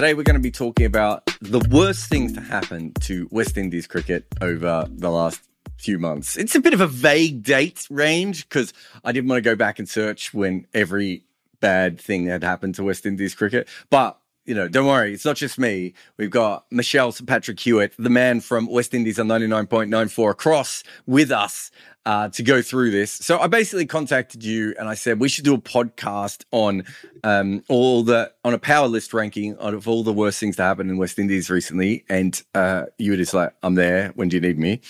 Today we're going to be talking about the worst things to happen to West Indies cricket over the last few months. It's a bit of a vague date range because I didn't want to go back and search when every bad thing had happened to West Indies cricket. But you know, don't worry, it's not just me. We've got Machel St. Patrick Hewitt, the man from West Indies on 99.94 across with us uh, to go through this. So I basically contacted you and I said we should do a podcast on um, all the on a power list ranking of all the worst things to happen in West Indies recently. And uh, you were just like, I'm there. When do you need me?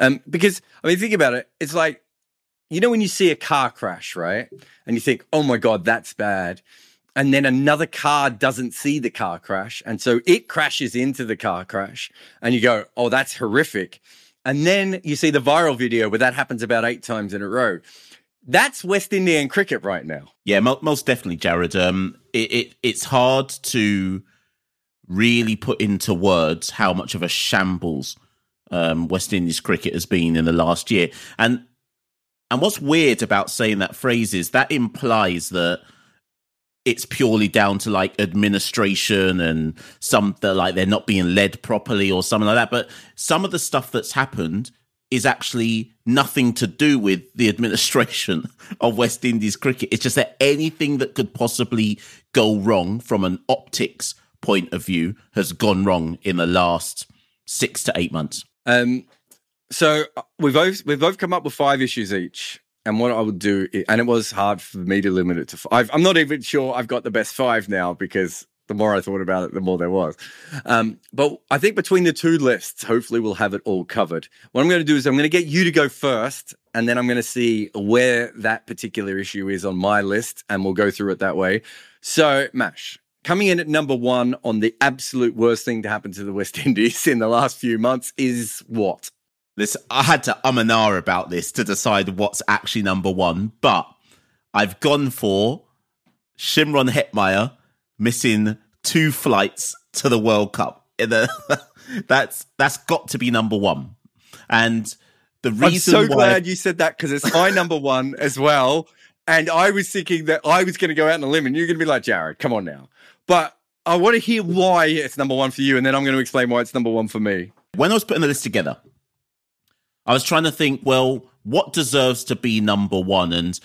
Um, because I mean, think about it. It's like you know when you see a car crash, right? And you think, oh my god, that's bad. And then another car doesn't see the car crash. And so it crashes into the car crash. And you go, oh, that's horrific. And then you see the viral video where that happens about eight times in a row. That's West Indian cricket right now. Yeah, most definitely, Jarrod. Um, it, it it's hard to really put into words how much of a shambles um, West Indies cricket has been in the last year. And and what's weird about saying that phrase is that implies that it's purely down to like administration and some that like they're not being led properly or something like that. But some of the stuff that's happened is actually nothing to do with the administration of West Indies cricket. It's just that anything that could possibly go wrong from an optics point of view has gone wrong in the last six to eight months. Um, so uh, we've both we've both come up with five issues each. And what I would do, and it was hard for me to limit it to five. I'm not even sure I've got the best five now because the more I thought about it, the more there was. Um, but I think between the two lists, hopefully we'll have it all covered. What I'm going to do is I'm going to get you to go first, and then I'm going to see where that particular issue is on my list, and we'll go through it that way. So, Mash, coming in at number one on the absolute worst thing to happen to the West Indies in the last few months is what? This I had to um and ah about this to decide what's actually number one, but I've gone for Shimron Hetmyer missing two flights to the World Cup. That's that's got to be number one. And the reason I'm so glad you said that because it's my number one as well. And I was thinking that I was going to go out on a limb, and you're going to be like, Jarrod, come on now. But I want to hear why it's number one for you, and then I'm going to explain why it's number one for me. When I was putting the list together, I was trying to think, well, what deserves to be number one? And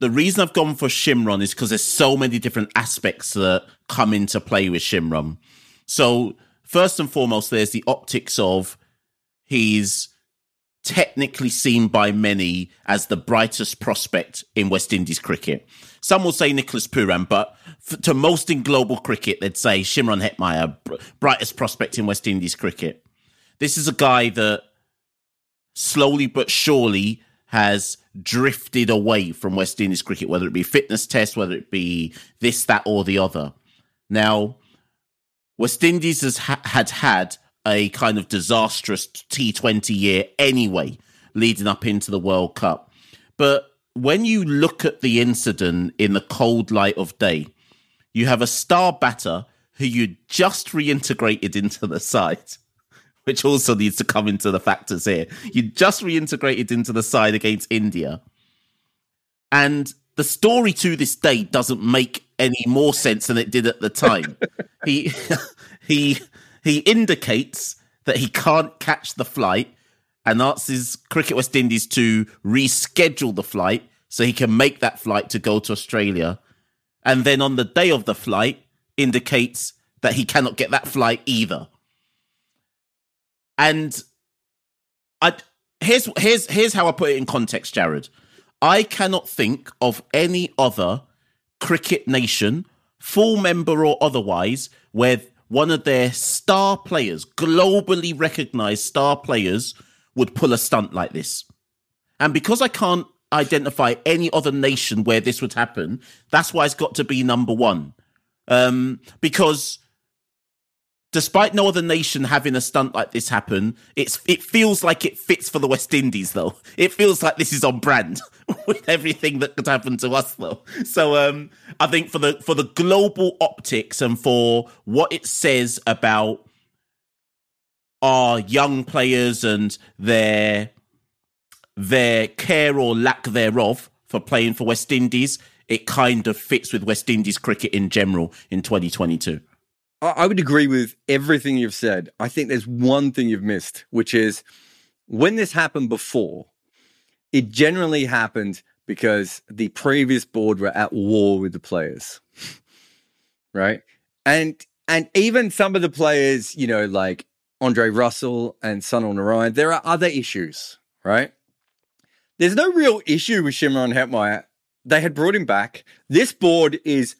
the reason I've gone for Shimron is because there's so many different aspects that come into play with Shimron. So, first and foremost, there's the optics of he's technically seen by many as the brightest prospect in West Indies cricket. Some will say Nicholas Pooran, but f- to most in global cricket, they'd say Shimron Hetmyer, br- brightest prospect in West Indies cricket. This is a guy that slowly but surely has drifted away from West Indies cricket, whether it be fitness tests, whether it be this, that, or the other. Now, West Indies has ha- had had a kind of disastrous T20 year anyway, leading up into the World Cup. But when you look at the incident in the cold light of day, you have a star batter who you just reintegrated into the side which also needs to come into the factors here. You just reintegrated into the side against India. And the story to this day doesn't make any more sense than it did at the time. he he he indicates that he can't catch the flight and asks Cricket West Indies to reschedule the flight so he can make that flight to go to Australia. And then on the day of the flight indicates that he cannot get that flight either. And I here's here's here's how I put it in context, Jarrod. I cannot think of any other cricket nation, full member or otherwise, where one of their star players, globally recognized star players, would pull a stunt like this. And because I can't identify any other nation where this would happen, that's why it's got to be number one. Um, because despite no other nation having a stunt like this happen, it's it feels like it fits for the West Indies though. It feels like this is on brand with everything that could happen to us though. So um, I think for the for the global optics and for what it says about our young players and their their care or lack thereof for playing for West Indies, it kind of fits with West Indies cricket in general in 2022. I would agree with everything you've said. I think there's one thing you've missed, which is when this happened before, it generally happened because the previous board were at war with the players. right? And and even some of the players, you know, like Andre Russell and Sunil Narine, there are other issues, right? There's no real issue with Shimron Hetmyer. They had brought him back. This board is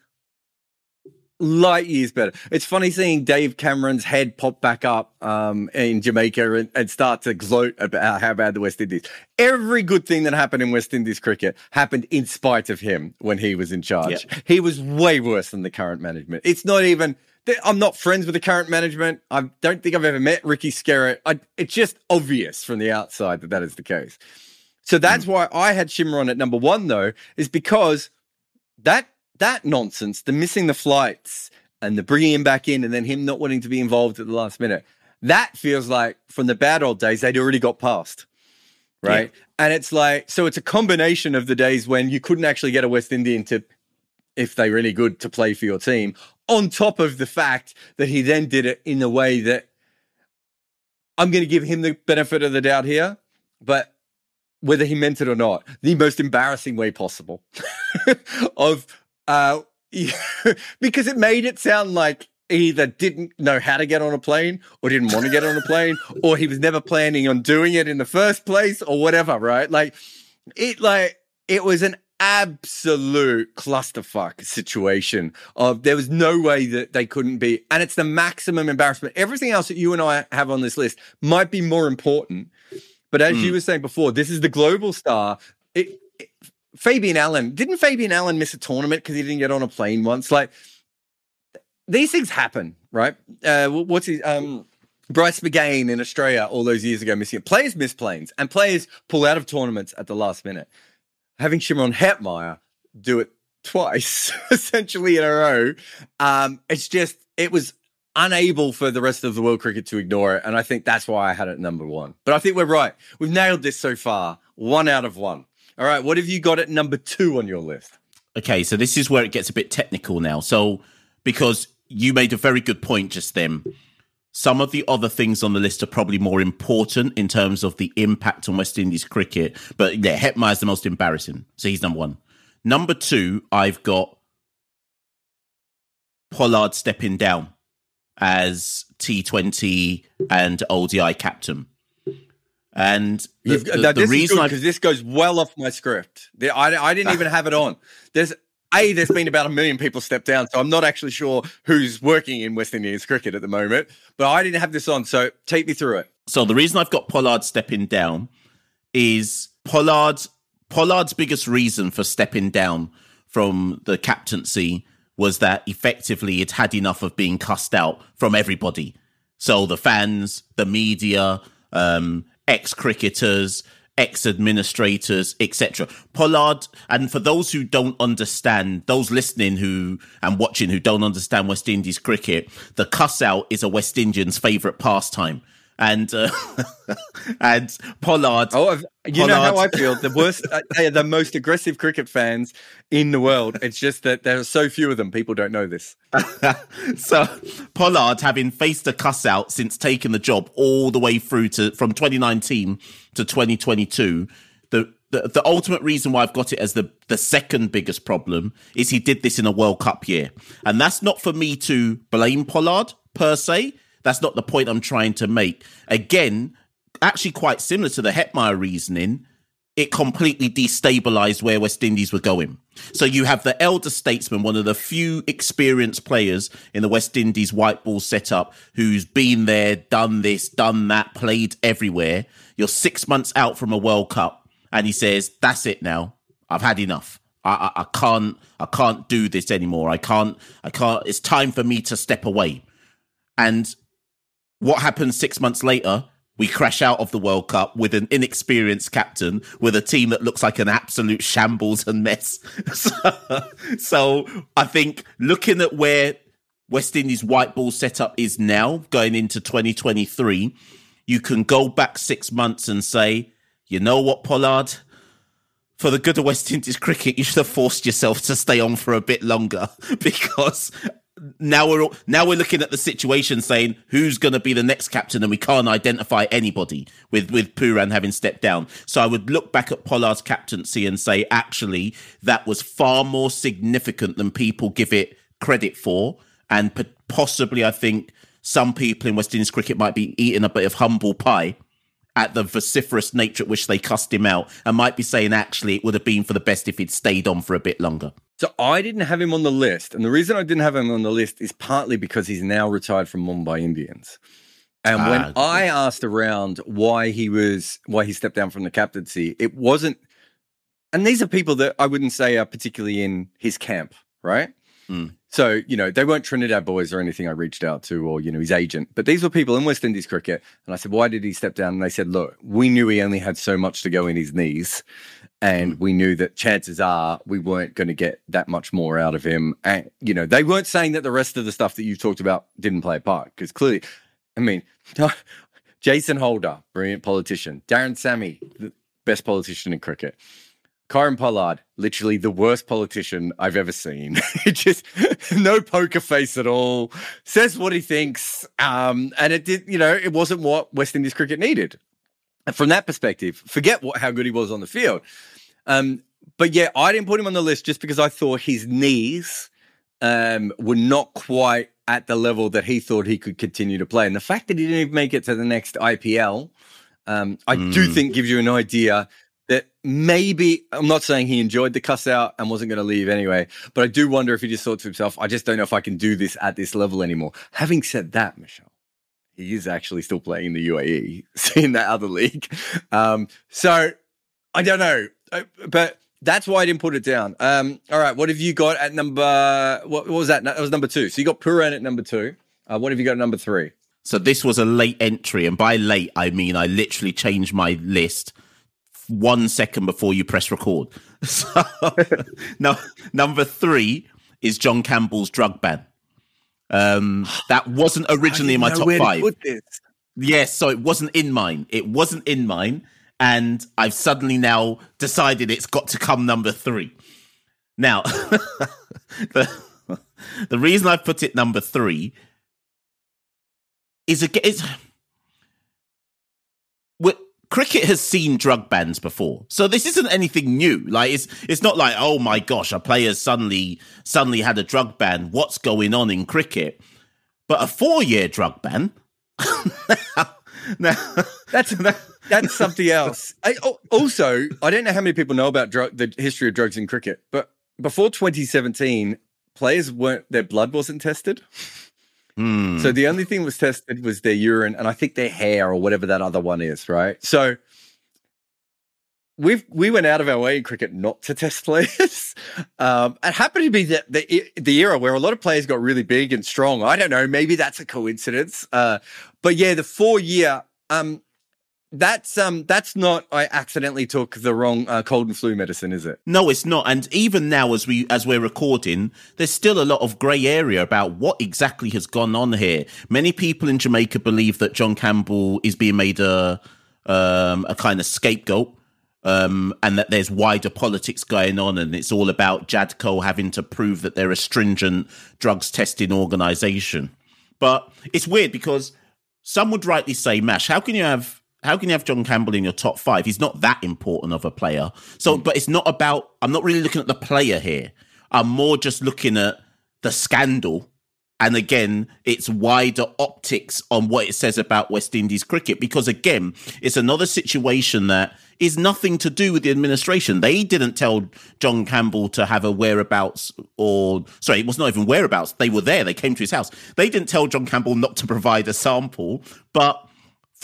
light years better. It's funny seeing Dave Cameron's head pop back up um, in Jamaica and, and, start to gloat about how bad the West Indies. Every good thing that happened in West Indies cricket happened in spite of him when he was in charge. Yeah. He was way worse than the current management. It's not even. I'm not friends with the current management. I don't think I've ever met Ricky Skerritt. I, it's just obvious from the outside that that is the case. So that's mm. why I had Shimron at number one, though, is because that that nonsense, the missing the flights and the bringing him back in and then him not wanting to be involved at the last minute, that feels like from the bad old days, they'd already got past. Right. Yeah. And it's like, so it's a combination of the days when you couldn't actually get a West Indian to, if they're really good, to play for your team, on top of the fact that he then did it in a way that I'm going to give him the benefit of the doubt here, but whether he meant it or not, the most embarrassing way possible of uh, because it made it sound like either didn't know how to get on a plane or didn't want to get on a plane or he was never planning on doing it in the first place or whatever, right? Like it like it was an absolute clusterfuck situation of there was no way that they couldn't be and it's the maximum embarrassment. Everything else that you and I have on this list might be more important. But as mm. you were saying before, this is the global star. It, it, Fabian Allen didn't Fabian Allen miss a tournament because he didn't get on a plane once? Like these things happen, right? Uh, what's his um, Bryce McGain in Australia all those years ago missing it. Players miss planes and players pull out of tournaments at the last minute. Having Shimron Hetmyer do it twice, essentially in a row, um, it's just it was unable for the rest of the world cricket to ignore it, and I think that's why I had it number one. But I think we're right. We've nailed this so far. One out of one. All right, what have you got at number two on your list? Okay, so this is where it gets a bit technical now. So, because you made a very good point just then, some of the other things on the list are probably more important in terms of the impact on West Indies cricket. But yeah, Hetmyer is the most embarrassing. So he's number one. Number two, I've got Pollard stepping down as T20 and ODI captain. And the, the, the reason because this goes well off my script. The, I, I didn't even have it on. There's a there's been about a million people step down, so I'm not actually sure who's working in West Indies cricket at the moment. But I didn't have this on, so take me through it. So the reason I've got Pollard stepping down is Pollard's Pollard's biggest reason for stepping down from the captaincy was that effectively it had enough of being cussed out from everybody. So the fans, the media, um, ex cricketers, ex administrators, etc. Pollard, and for those who don't understand, those listening who and watching who don't understand West Indies cricket, the cuss out is a West Indian's favourite pastime and uh, and Pollard. Oh, you Pollard. know how I feel. The worst, uh, they are the most aggressive cricket fans in the world. It's just that there are so few of them. People don't know this. so Pollard, having faced a cuss out since taking the job all the way through to from 2019 to 2022, the the, the ultimate reason why I've got it as the, the second biggest problem is he did this in a World Cup year. And that's not for me to blame Pollard per se. That's not the point I'm trying to make. Again, actually quite similar to the Hetmyer reasoning, it completely destabilized where West Indies were going. So you have the elder statesman, one of the few experienced players in the West Indies white ball setup who's been there, done this, done that, played everywhere. You're six months out from a World Cup and he says, "That's it now. I've had enough. I, I, I can't. I can't do this anymore. I can't. I can't. It's time for me to step away." And what happens six months later? We crash out of the World Cup with an inexperienced captain, with a team that looks like an absolute shambles and mess. so, so I think looking at where West Indies white ball setup is now going into 2023, you can go back six months and say, you know what, Pollard? For the good of West Indies cricket, you should have forced yourself to stay on for a bit longer because now we're now we're looking at the situation saying who's going to be the next captain? And we can't identify anybody with with Pooran having stepped down. So i would look back at pollard's captaincy and say actually that was far more significant than people give it credit for. And possibly i think some people in west indies cricket might be eating a bit of humble pie at the vociferous nature at which they cussed him out and might be saying actually it would have been for the best if he'd stayed on for a bit longer so I didn't have him on the list. And the reason I didn't have him on the list is partly because he's now retired from Mumbai Indians. And ah, when okay. I asked around why he was why he stepped down from the captaincy, it wasn't and these are people that I wouldn't say are particularly in his camp, right? Mm. So, you know, they weren't Trinidad boys or anything I reached out to or, you know, his agent, but these were people in West Indies cricket. And I said, why did he step down? And they said, look, we knew he only had so much to go in his knees and we knew that chances are we weren't going to get that much more out of him. And you know, they weren't saying that the rest of the stuff that you talked about didn't play a part because clearly, I mean, Jason Holder, brilliant politician, Darren Sammy, the best politician in cricket. Kieron Pollard, literally the worst politician I've ever seen. He just no poker face at all. Says what he thinks, um, and it did. You know, it wasn't what West Indies cricket needed. And from that perspective, forget what how good he was on the field. Um, but yeah, I didn't put him on the list just because I thought his knees um, were not quite at the level that he thought he could continue to play. And the fact that he didn't even make it to the next IPL, um, I mm. do think gives you an idea that maybe I'm not saying he enjoyed the cuss out and wasn't going to leave anyway, but I do wonder if he just thought to himself, I just don't know if I can do this at this level anymore. Having said that, Machel, he is actually still playing in the UAE, in that other league. Um, so I don't know. Uh, but that's why I didn't put it down. Um, all right, what have you got at number? What, what was that? That was number two. So you got Pooran at number two. Uh, what have you got at number three? So this was a late entry, and by late I mean I literally changed my list one second before you press record. So now number three is John Campbell's drug ban. Um, that wasn't originally in my top five. Yes, so it wasn't in mine. It wasn't in mine and I've suddenly now decided it's got to come number three. Now, the, the reason I've put it number three is again, it's, cricket has seen drug bans before, so this isn't anything new. Like it's it's not like oh my gosh, a player's suddenly suddenly had a drug ban. What's going on in cricket? But a four year drug ban. now, that's that, that's something else. I, oh, also, I don't know how many people know about drug, the history of drugs in cricket, but before 2017, players weren't their blood wasn't tested. Mm. So the only thing was tested was their urine and I think their hair or whatever that other one is, right? So we've we went out of our way in cricket not to test players. Um, it happened to be the, the, the era where a lot of players got really big and strong. I don't know, maybe that's a coincidence. Uh, but yeah, the four year. Um, that's um that's not I accidentally took the wrong uh, cold and flu medicine, is it? No, it's not. And even now, as we as we're recording, there's still a lot of grey area about what exactly has gone on here. Many people in Jamaica believe that John Campbell is being made a um, a kind of scapegoat. Um, and that there's wider politics going on, and it's all about JADCO having to prove that they're a stringent drugs testing organization. But it's weird because some would rightly say, Mash, how can you have how can you have John Campbell in your top five? He's not that important of a player. So, mm. but it's not about, I'm not really looking at the player here. I'm more just looking at the scandal. And again, it's wider optics on what it says about West Indies cricket. Because again, it's another situation that is nothing to do with the administration. They didn't tell John Campbell to have a whereabouts or, sorry, it was not even whereabouts. They were there. They came to his house. They didn't tell John Campbell not to provide a sample, but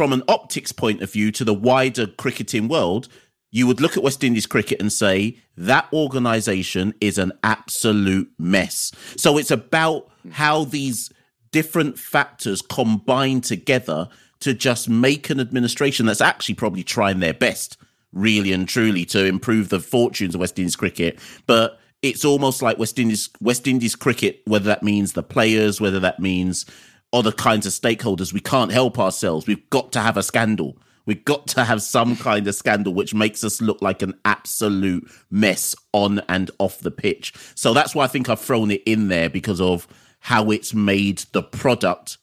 from an optics point of view to the wider cricketing world, you would look at West Indies cricket and say that organization is an absolute mess. So it's about how these different factors combine together to just make an administration that's actually probably trying their best, really and truly, to improve the fortunes of West Indies cricket. But it's almost like West Indies West Indies cricket, whether that means the players, whether that means other kinds of stakeholders, we can't help ourselves. We've got to have a scandal. We've got to have some kind of scandal which makes us look like an absolute mess on and off the pitch. So that's why I think I've thrown it in there because of how it's made the product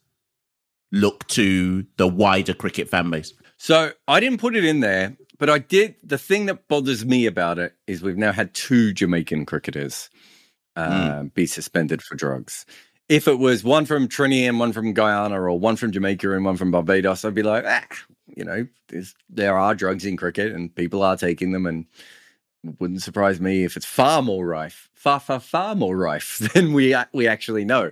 look to the wider cricket fan base. So I didn't put it in there, but I did. The thing that bothers me about it is we've now had two Jamaican cricketers uh, mm. be suspended for drugs. If it was one from Trinidad and one from Guyana, or one from Jamaica and one from Barbados, I'd be like, ah, you know, there are drugs in cricket and people are taking them, and wouldn't surprise me if it's far more rife, far, far, far more rife than we we actually know.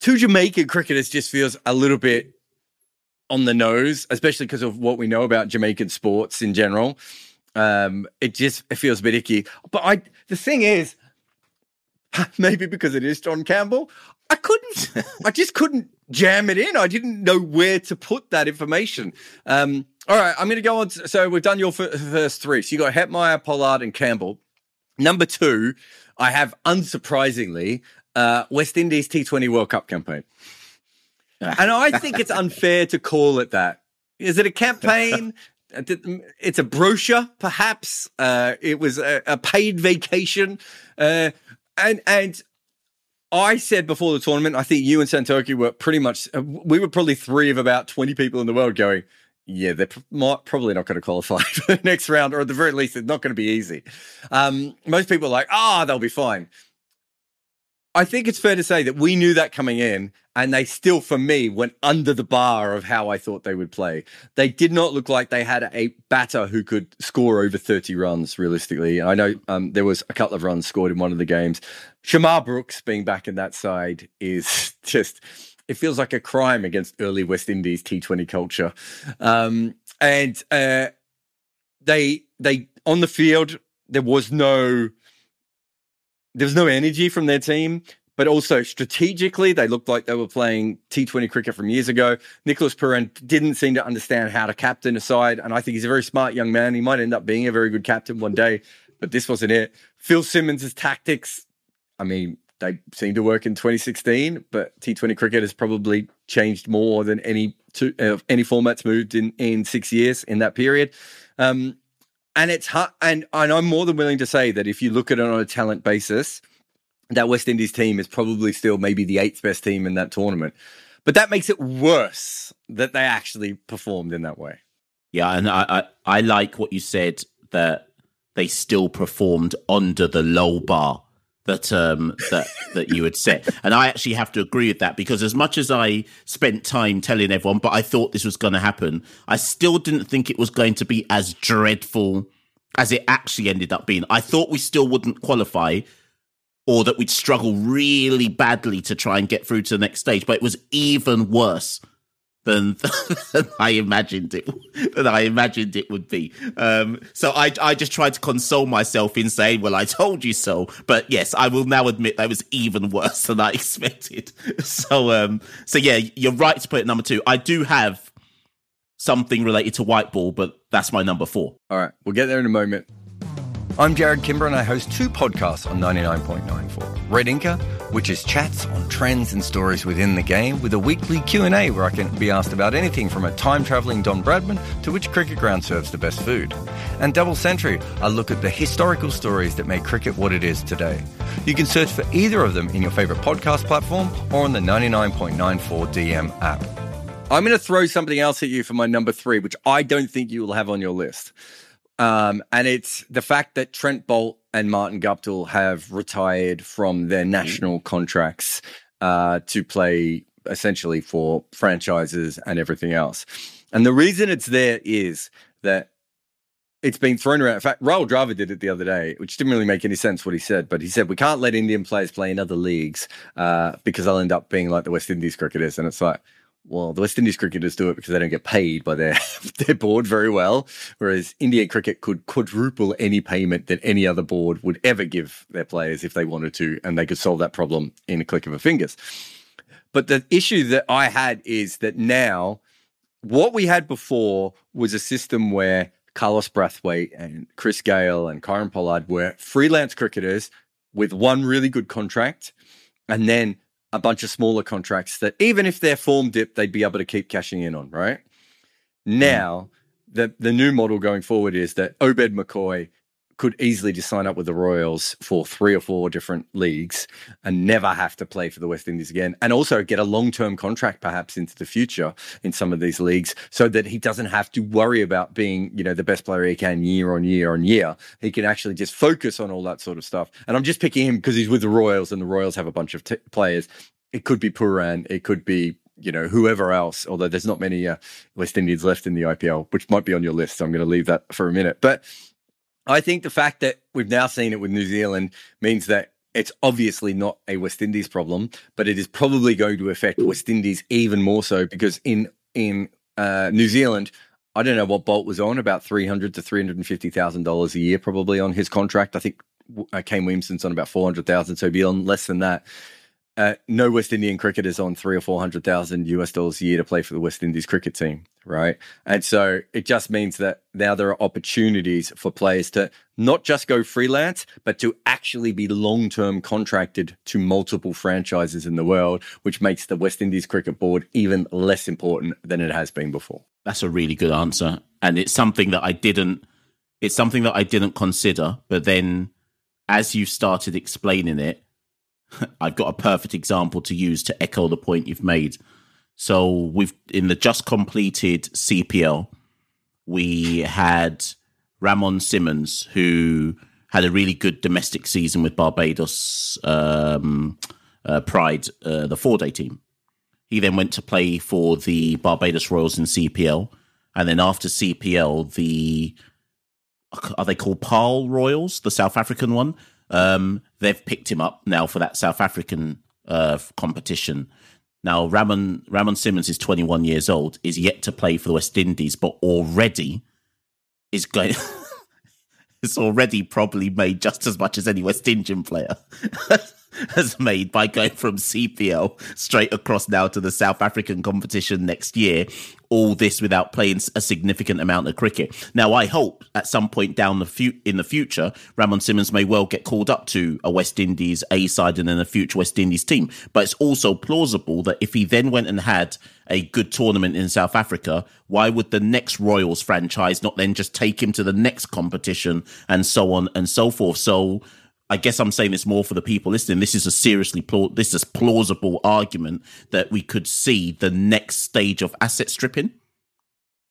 Two Jamaican cricketers just feels a little bit on the nose, especially because of what we know about Jamaican sports in general. Um, it just it feels a bit icky. But I, the thing is, maybe because it is John Campbell, I couldn't, I just couldn't jam it in. I didn't know where to put that information. Um, all right, I'm going to go on. To, so we've done your first three. So you got Hetmyer, Pollard, and Campbell. Number two, I have unsurprisingly uh, West Indies T20 World Cup campaign. and I think it's unfair to call it that. Is it a campaign? it's a brochure, perhaps. Uh, it was a, a paid vacation, uh, and and I said before the tournament, I think you and Santoki were pretty much. Uh, we were probably three of about twenty people in the world going. Yeah, they're probably not going to qualify for the next round, or at the very least, it's not going to be easy. Um, most people are like, "Ah, oh, they'll be fine." I think it's fair to say that we knew that coming in, and they still, for me, went under the bar of how I thought they would play. They did not look like they had a batter who could score over 30 runs realistically. And I know um, there was a couple of runs scored in one of the games. Shamarh Brooks being back in that side is just, it feels like a crime against early West Indies T20 culture. Um, and uh, they, they, on the field, there was no there was no energy from their team, but also strategically, they looked like they were playing T20 cricket from years ago. Nicholas Pooran didn't seem to understand how to captain a side, and I think he's a very smart young man. He might end up being a very good captain one day, but this wasn't it. Phil Simmons' tactics, I mean, they seem to work in 2016, but T20 cricket has probably changed more than any two, uh, any formats moved in in six years in that period. Um, and it's hard, and, and I'm more than willing to say that if you look at it on a talent basis, that West Indies team is probably still maybe the eighth best team in that tournament. But that makes it worse that they actually performed in that way. Yeah, and I, I, I like what you said that they still performed under the low bar that um that that you had set and i actually have to agree with that because as much as i spent time telling everyone but i thought this was going to happen i still didn't think it was going to be as dreadful as it actually ended up being. I thought we still wouldn't qualify or that we'd struggle really badly to try and get through to the next stage but it was even worse than, than I imagined it than I imagined it would be. Um, so I I just tried to console myself in saying, "Well, I told you so." But yes, I will now admit that was even worse than I expected. So um, so yeah, you're right to put it number two. I do have something related to white ball, but that's my number four. All right, we'll get there in a moment. I'm Jarrod Kimber and I host two podcasts on 99.94. Red Inker, which is chats on trends and stories within the game with a weekly Q&A where I can be asked about anything from a time-travelling Don Bradman to which cricket ground serves the best food. And Double Century, a look at the historical stories that made cricket what it is today. You can search for either of them in your favourite podcast platform or on the 99.94 DM app. I'm going to throw something else at you for my number three, which I don't think you will have on your list. Um, and it's the fact that Trent Boult and Martin Guptill have retired from their national contracts uh, to play essentially for franchises and everything else. And the reason it's there is that it's been thrown around. In fact, Rahul Dravid did it the other day, which didn't really make any sense what he said. But he said we can't let Indian players play in other leagues uh, because they'll end up being like the West Indies cricketers. And it's like, well, the West Indies cricketers do it because they don't get paid by their their board very well, whereas Indian cricket could quadruple any payment that any other board would ever give their players if they wanted to, and they could solve that problem in a click of a fingers. But the issue that I had is that now what we had before was a system where Carlos Brathwaite and Chris Gayle and Kieron Pollard were freelance cricketers with one really good contract, and then a bunch of smaller contracts that even if their form dip, they'd be able to keep cashing in on, right? Now, mm. the the new model going forward is that Obed McCoy could easily just sign up with the Royals for three or four different leagues and never have to play for the West Indies again. And also get a long term contract perhaps into the future in some of these leagues so that he doesn't have to worry about being, you know, the best player he can year on year on year. He can actually just focus on all that sort of stuff. And I'm just picking him because he's with the Royals and the Royals have a bunch of t- players. It could be Pooran, It could be you know, whoever else, although there's not many uh, West Indians left in the IPL, which might be on your list. So I'm going to leave that for a minute. But I think the fact that we've now seen it with New Zealand means that it's obviously not a West Indies problem, but it is probably going to affect West Indies even more so because in in uh, New Zealand, I don't know what Boult was on about three hundred to three hundred and fifty thousand dollars a year, probably on his contract. I think uh, Kane Williamson's on about four hundred thousand, so be on less than that. Uh, no West Indian cricketers on three or four hundred thousand US dollars a year to play for the West Indies cricket team, right? And so it just means that now there are opportunities for players to not just go freelance, but to actually be long term contracted to multiple franchises in the world, which makes the West Indies Cricket Board even less important than it has been before. That's a really good answer. And it's something that I didn't it's something that I didn't consider, but then as you started explaining it, I've got a perfect example to use to echo the point you've made. So we've in the just completed CPL, we had Ramon Simmonds who had a really good domestic season with Barbados um, uh, Pride, uh, the four day team. He then went to play for the Barbados Royals in CPL, and then after CPL, the are they called Paarl Royals, the South African one? Um, they've picked him up now for that South African uh, competition. Now, Ramon Ramon Simmonds is 21 years old, is yet to play for the West Indies, but already is going. it's already probably made just as much as any West Indian player. has made by going from CPL straight across now to the South African competition next year. All this without playing a significant amount of cricket. Now, I hope at some point down the fu- in the future, Ramon Simmonds may well get called up to a West Indies A side and then a future West Indies team. But it's also plausible that if he then went and had a good tournament in South Africa, why would the next Royals franchise not then just take him to the next competition and so on and so forth? So I guess I'm saying this more for the people listening. This is a seriously this is plausible argument that we could see the next stage of asset stripping,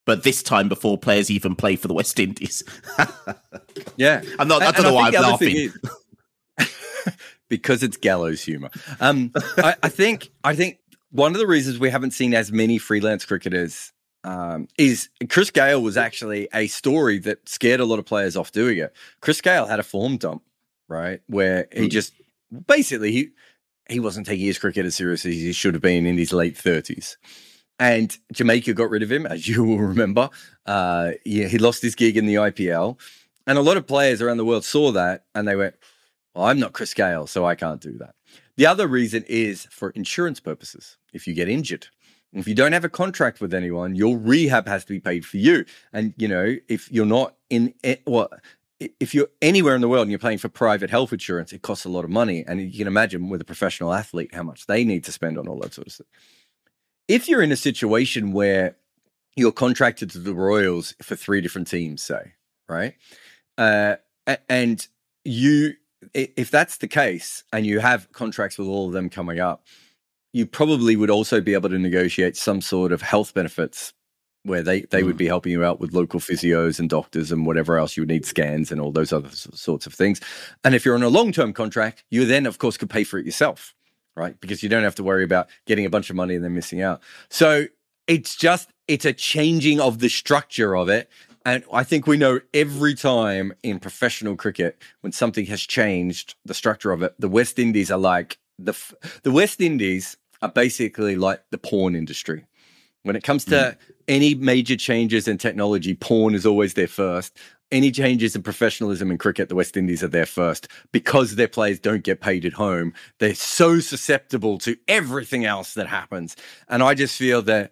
but this time before players even play for the West Indies. yeah, I'm not. I don't know why I'm laughing. Is, because it's gallows humor. Um, I, I think. I think one of the reasons we haven't seen as many freelance cricketers um, is Chris Gayle was actually a story that scared a lot of players off doing it. Chris Gayle had a form dump right? Where he mm. just basically he he wasn't taking his cricket as seriously as he should have been in his late thirties. And Jamaica got rid of him, as you will remember. Uh, yeah, he lost his gig in the IPL, and a lot of players around the world saw that and they went, "Well, I'm not Chris Gayle, so I can't do that." The other reason is for insurance purposes. If you get injured, if you don't have a contract with anyone, your rehab has to be paid for you. And you know, if you're not in, well, if you're anywhere in the world and you're paying for private health insurance, it costs a lot of money. And you can imagine with a professional athlete how much they need to spend on all that sort of stuff. If you're in a situation where you're contracted to the Royals for three different teams, say, right? Uh, and you, if that's the case, and you have contracts with all of them coming up, you probably would also be able to negotiate some sort of health benefits where they, they mm. would be helping you out with local physios and doctors and whatever else you would need scans and all those other sorts of things. And if you're on a long term contract, you then, of course, could pay for it yourself, right? Because you don't have to worry about getting a bunch of money and then missing out. So it's just, it's a changing of the structure of it. And I think we know every time in professional cricket when something has changed the structure of it, the West Indies are like the the West Indies are basically like the porn industry When it comes to mm. Any major changes in technology, porn is always there first. Any changes in professionalism in cricket, the West Indies are there first because their players don't get paid at home. They're so susceptible to everything else that happens. And I just feel that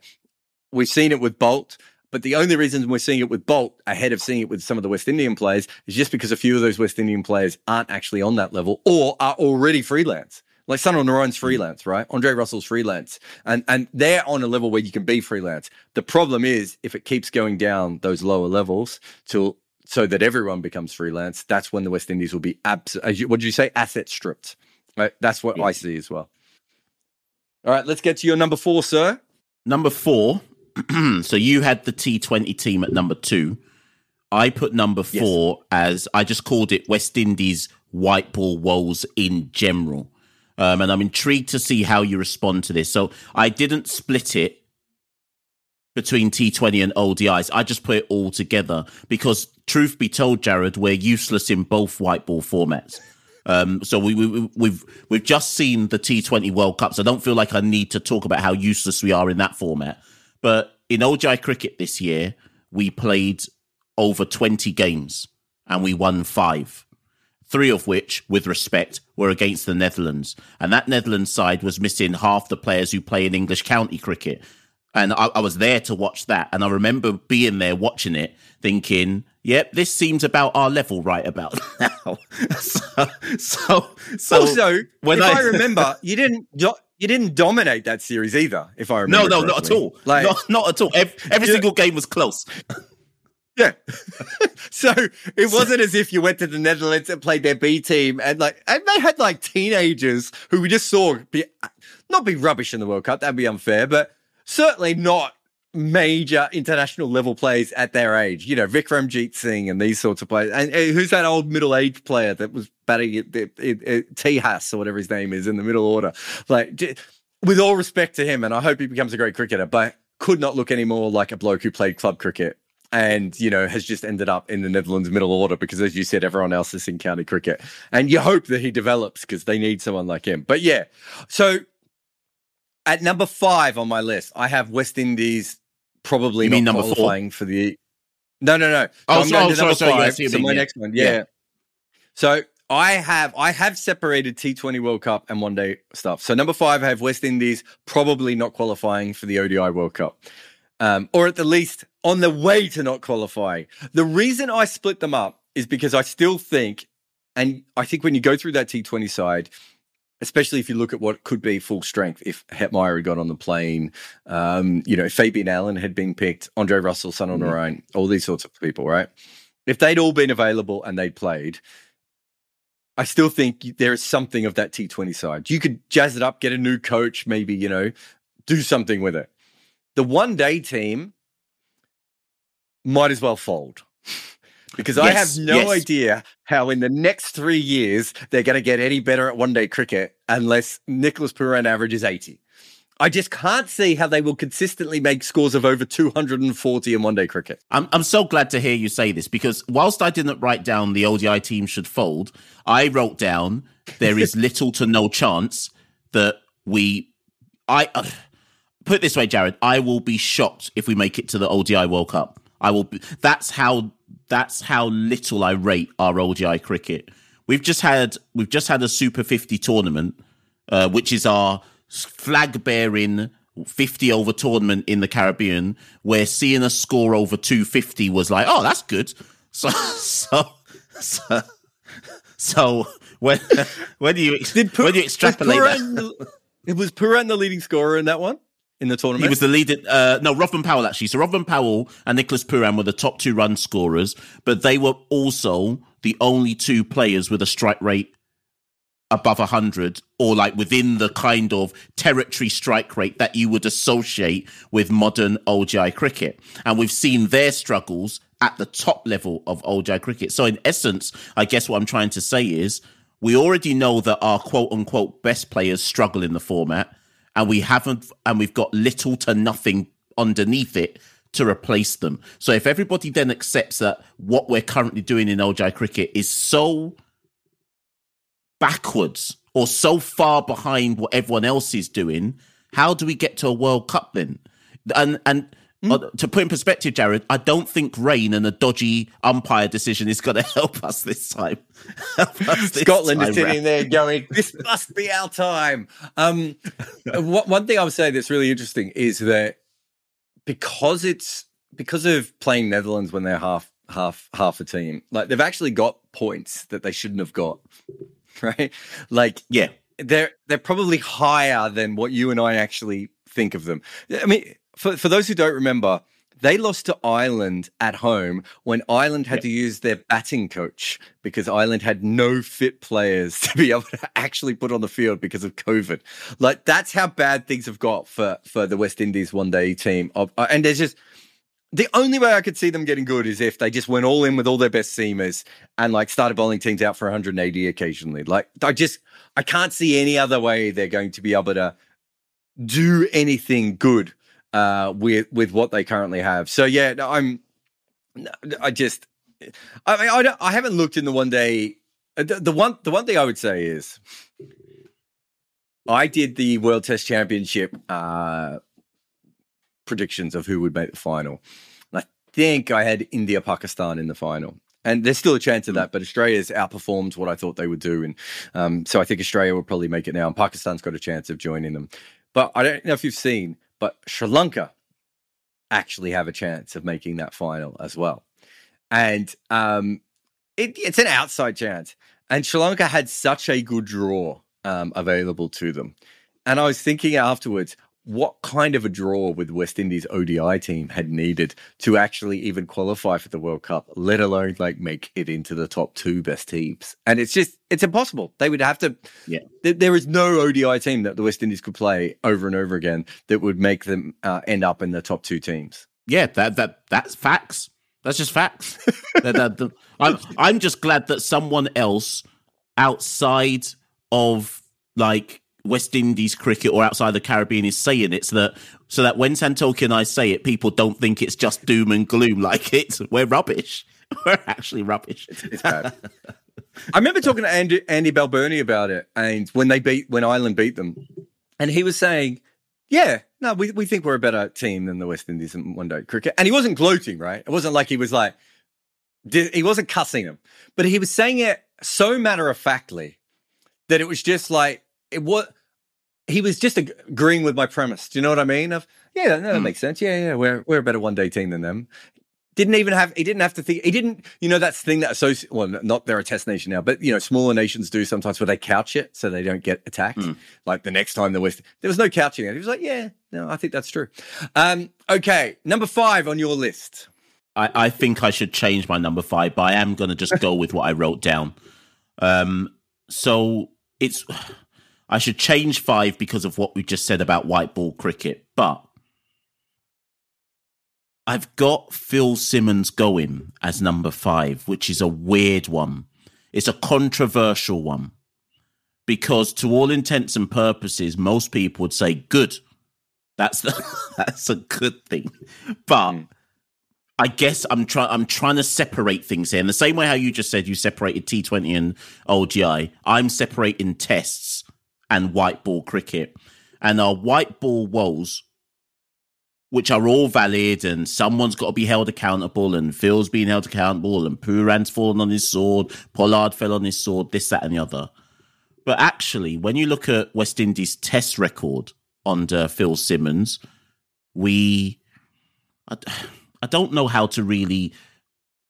we've seen it with Boult. But the only reason we're seeing it with Boult ahead of seeing it with some of the West Indian players is just because a few of those West Indian players aren't actually on that level or are already freelance. Like Sunil Narine's mm. freelance, right? Andre Russell's freelance. And and they're on a level where you can be freelance. The problem is if it keeps going down those lower levels till so that everyone becomes freelance, that's when the West Indies will be abs what did you say? Asset stripped. Right? That's what yeah. I see as well. All right, let's get to your number four, sir. Number four so you had the T20 team at number two. I put number four yes. as I just called it West Indies white ball woes in general. Um, and I'm intrigued to see how you respond to this. So I didn't split it between T20 and ODIs. I just put it all together because, truth be told, Jarrod, we're useless in both white ball formats. Um, so we, we, we've we've just seen the T20 World Cup, so I don't feel like I need to talk about how useless we are in that format. But in ODI cricket this year, we played over 20 games and we won five. Three of which, with respect, were against the Netherlands. And that Netherlands side was missing half the players who play in English county cricket. And I, I was there to watch that. And I remember being there watching it, thinking, yep, this seems about our level right about now. so, so, so also, when I, I remember, you didn't you didn't dominate that series either, if I remember. No, no, correctly. not at all. Like, not, not at all. Every, every single game was close. Yeah. so it wasn't as if you went to the Netherlands and played their B team and like, and they had like teenagers who we just saw be, not be rubbish in the World Cup. That'd be unfair, but certainly not major international level players at their age. You know, Vikramjit Singh and these sorts of players. And, and who's that old middle aged player that was batting at, at, at Tihas or whatever his name is in the middle order? Like, with all respect to him, and I hope he becomes a great cricketer, but could not look any more like a bloke who played club cricket and you know has just ended up in the Netherlands middle order because as you said everyone else is in county cricket and you hope that he develops because they need someone like him but yeah so at number 5 on my list I have West Indies probably you not qualifying four? for the. No, no, no. So oh, I'm so, going to number sorry, five. so my next one, yeah. yeah. So I have I have separated T20 World Cup and one day stuff. So number five, I have West Indies probably not qualifying for the ODI World Cup, um, or at the least on the way to not qualifying. The reason I split them up is because I still think, and I think when you go through that T20 side, especially if you look at what could be full strength if Hetmyer had got on the plane, um, you know, Fabian Allen had been picked, Andre Russell, Sunil mm-hmm. Narine, all these sorts of people, right? If they'd all been available and they'd played, I still think there is something of that T20 side. You could jazz it up, get a new coach, maybe, you know, do something with it. The one day team might as well fold because yes, I have no yes. idea how in the next three years they're going to get any better at one day cricket unless Nicholas Pooran averages 80. I just can't see how they will consistently make scores of over 240 in one day cricket. I'm, I'm so glad to hear you say this because whilst I didn't write down the ODI team should fold, I wrote down there is little to no chance that we. I uh, put it this way, Jarrod, I will be shocked if we make it to the ODI World Cup. I will. Be, that's how that's how little I rate our ODI cricket. We've just had we've just had a Super 50 tournament, uh, which is our flag bearing 50 over tournament in the Caribbean, where seeing a score over 250 was like, oh, that's good. So so so, so when when do you when do you extrapolate that? It was Pooran the leading scorer in that one in the tournament? He was the leading. Uh, no, Rovman Powell actually. So Rovman Powell and Nicholas Pooran were the top two run scorers, but they were also the only two players with a strike rate above 100 or like within the kind of territory strike rate that you would associate with modern ODI cricket. And we've seen their struggles at the top level of ODI cricket. So in essence, I guess what I'm trying to say is we already know that our quote unquote best players struggle in the format and we haven't and we've got little to nothing underneath it to replace them. So if everybody then accepts that what we're currently doing in ODI cricket is so backwards or so far behind what everyone else is doing, how do we get to a World Cup then? and and mm. to put in perspective, Jarrod, I don't think rain and a dodgy umpire decision is going to help us this time. us this Scotland time is sitting round. there going, "This must be our time." Um, one thing I would say that's really interesting is that because it's because of playing Netherlands when they're half half half a team, like they've actually got points that they shouldn't have got. Right? Like, yeah, they're they're probably higher than what you and I actually think of them. I mean, for for those who don't remember, they lost to Ireland at home when Ireland had to use their batting coach because Ireland had no fit players to be able to actually put on the field because of COVID. Like that's how bad things have got for for the West Indies one day team. Of, uh, and there's just the only way I could see them getting good is if they just went all in with all their best seamers and like started bowling teams out for 180 occasionally. Like I just I can't see any other way they're going to be able to do anything good uh, with with what they currently have. So yeah, I'm. I just, I mean, I, I haven't looked in the one day. Uh, the, the one the one thing I would say is, I did the World Test Championship uh, predictions of who would make the final. And I think I had India Pakistan in the final. And there's still a chance of hmm. that, but Australia's outperformed what I thought they would do. And um, so I think Australia will probably make it now. And Pakistan's got a chance of joining them. But I don't know if you've seen, but Sri Lanka actually have a chance of making that final as well. And um, it, it's an outside chance. And Sri Lanka had such a good draw um, available to them. And I was thinking afterwards, what kind of a draw would West Indies ODI team had needed to actually even qualify for the World Cup, let alone like make it into the top two best teams? And it's just it's impossible. They would have to. Yeah, th- there is no ODI team that the West Indies could play over and over again that would make them uh, end up in the top two teams. Yeah, that that that's facts. That's just facts. that, that, that, I'm I'm just glad that someone else outside of like West Indies cricket or outside the Caribbean is saying it so that so that when Santoki and I say it, people don't think it's just doom and gloom like it's we're rubbish. We're actually rubbish. It's, it's bad. I remember talking to Andy, Andy Balbirnie about it, and when they beat when Ireland beat them, and he was saying, "Yeah, no, we we think we're a better team than the West Indies in one day cricket." And he wasn't gloating, right? It wasn't like he was like he wasn't cussing them, but he was saying it so matter of factly that it was just like it was he was just agreeing with my premise. Do you know what I mean? Of yeah, no, that mm. makes sense. Yeah, yeah, we're we're a better one day team than them. Didn't even have he didn't have to think he didn't you know that's the thing that associate well not they're a test nation now but you know smaller nations do sometimes where they couch it so they don't get attacked mm. like the next time the West there was no couching it he was like yeah no I think that's true um okay number five on your list I I think I should change my number five but I am to just go with what I wrote down um so it's I should change five because of what we just said about white ball cricket, but I've got Phil Simmons going as number five, which is a weird one. It's a controversial one because, to all intents and purposes, most people would say good. That's the, that's a good thing, but. Mm. I guess I'm trying. I'm trying to separate things here. In the same way how you just said you separated T20 and ODI, I'm separating tests and white ball cricket. And our white ball woes, which are all valid, and someone's got to be held accountable, and Phil's being held accountable, and Pooran's fallen on his sword, Pollard fell on his sword, this, that, and the other. But actually, when you look at West Indies' test record under Phil Simmons, we. I, I don't know how to really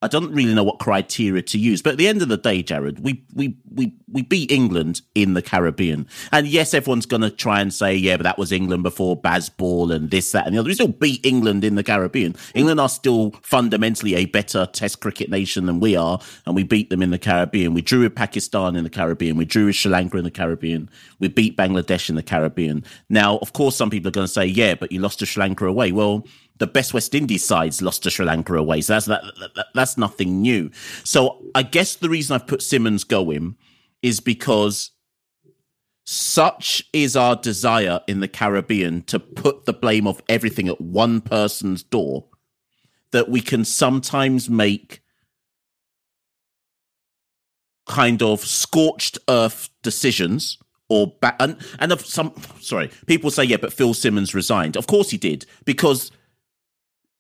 I don't really know what criteria to use, but at the end of the day, Jared, we we we we beat England in the Caribbean, and yes, everyone's going to try and say, yeah, but that was England before Bazball and this, that, and the other. We still beat England in the Caribbean. England are still fundamentally a better Test cricket nation than we are, and we beat them in the Caribbean. We drew with Pakistan in the Caribbean. We drew with Sri Lanka in the Caribbean. We beat Bangladesh in the Caribbean. Now, of course, some people are going to say, yeah, but you lost to Sri Lanka away. Well the best West Indies sides lost to Sri Lanka away. So that's that, that, that's nothing new. So I guess the reason I've put Simmons going is because such is our desire in the Caribbean to put the blame of everything at one person's door that we can sometimes make kind of scorched earth decisions or back. And, and of some, sorry, people say, yeah, but Phil Simmons resigned. Of course he did, because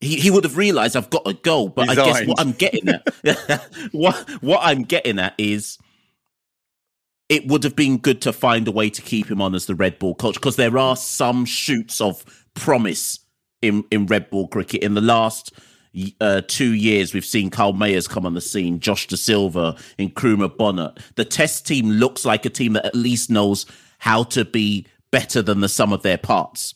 he, he would have realized I've got a goal, But I guess what I'm getting at, what what I'm getting at is it would have been good to find a way to keep him on as the red ball coach because there are some shoots of promise in in red ball cricket in the last uh, two years, we've seen Kyle Mayers come on the scene, Josh Da Silva, and Nkrumah Bonner. The test team looks like a team that at least knows how to be better than the sum of their parts.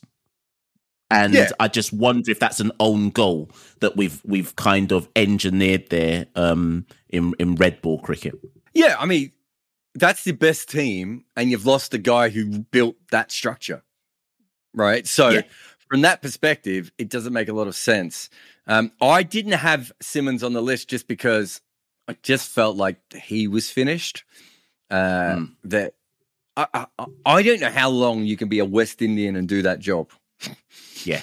And yeah. I just wonder if that's an own goal that we've we've kind of engineered there um, in in red ball cricket. Yeah, I mean that's the best team, and you've lost the guy who built that structure, right? So yeah. from that perspective, it doesn't make a lot of sense. Um, I didn't have Simmons on the list just because I just felt like he was finished. Uh, mm. That I, I, I don't know how long you can be a West Indian and do that job. Yeah,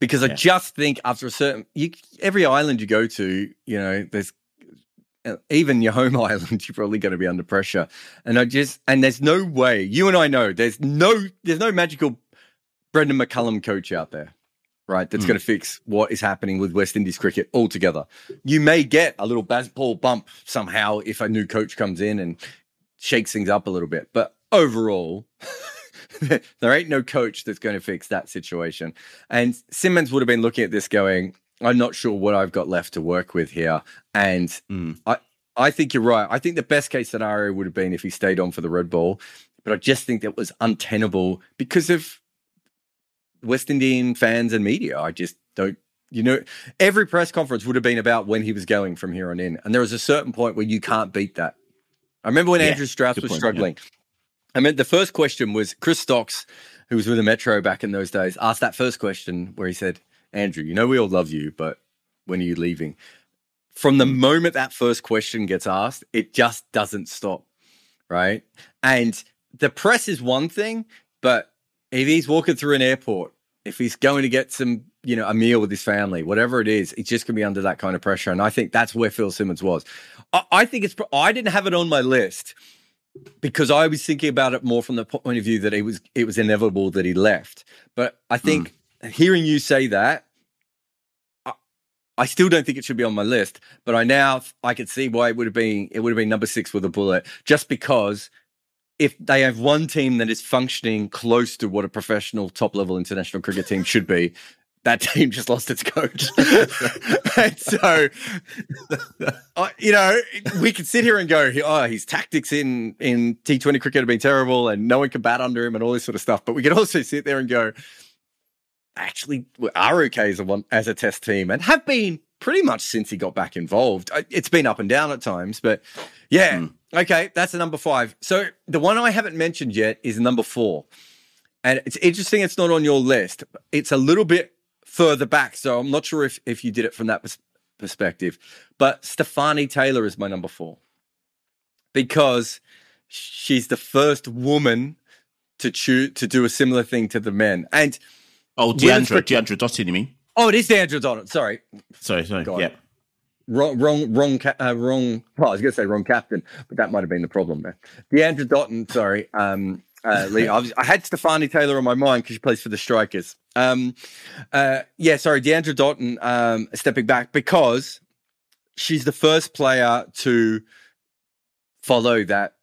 because yeah. I just think after a certain you, every island you go to, you know, there's uh, even your home island, you're probably going to be under pressure. And I just and there's no way you and I know there's no there's no magical Brendon McCullum coach out there right? That's mm. going to fix what is happening with West Indies cricket altogether. You may get a little Bazball bump somehow if a new coach comes in and shakes things up a little bit, but overall. there ain't no coach that's going to fix that situation. And Simmons would have been looking at this going, I'm not sure what I've got left to work with here. And mm. I, I think you're right. I think the best case scenario would have been if he stayed on for the red ball, but I just think that was untenable because of West Indian fans and media. I just don't, you know, every press conference would have been about when he was going from here on in. And there was a certain point where you can't beat that. I remember when yeah, Andrew Strauss was point, struggling. Yeah. I mean, the first question was Chris Stocks, who was with the Metro back in those days, asked that first question where he said, Andrew, you know, we all love you, but when are you leaving? From the moment that first question gets asked, it just doesn't stop. Right. And the press is one thing, but if he's walking through an airport, if he's going to get some, you know, a meal with his family, whatever it is, he's just going to be under that kind of pressure. And I think that's where Phil Simmons was. I, I think it's, I didn't have it on my list because I was thinking about it more from the point of view that it was, it was inevitable that he left. But I think mm. hearing you say that, I still don't think it should be on my list, but I now I could see why it would have been it would have been number six with a bullet, just because if they have one team that is functioning close to what a professional top level international cricket team should be, that team just lost its coach. and so, uh, you know, we could sit here and go, oh, his tactics in, in T20 cricket have been terrible and no one can bat under him and all this sort of stuff. But we could also sit there and go, actually, we are okay as a, one, as a test team and have been pretty much since he got back involved. It's been up and down at times, but yeah. Mm. Okay, that's a number five. So the one I haven't mentioned yet is number four. And it's interesting it's not on your list. It's a little bit further back. So I'm not sure if, if you did it from that pers- perspective. But Stafanie Taylor is my number four because she's the first woman to choose to do a similar thing to the men. And oh, Deandra, Deandra Dottin, you mean? Oh, it is Deandra Dottin. Sorry, sorry, sorry. God. Yeah wrong, wrong, wrong, uh, wrong. Well, I was going to say wrong captain, but that might have been the problem there. Deandra Dottin, sorry. Um, uh, Lee, I, was, I, had Stafanie Taylor on my mind because she plays for the Strikers. Um, uh, yeah, sorry, Deandra Dottin um, stepping back because she's the first player to follow that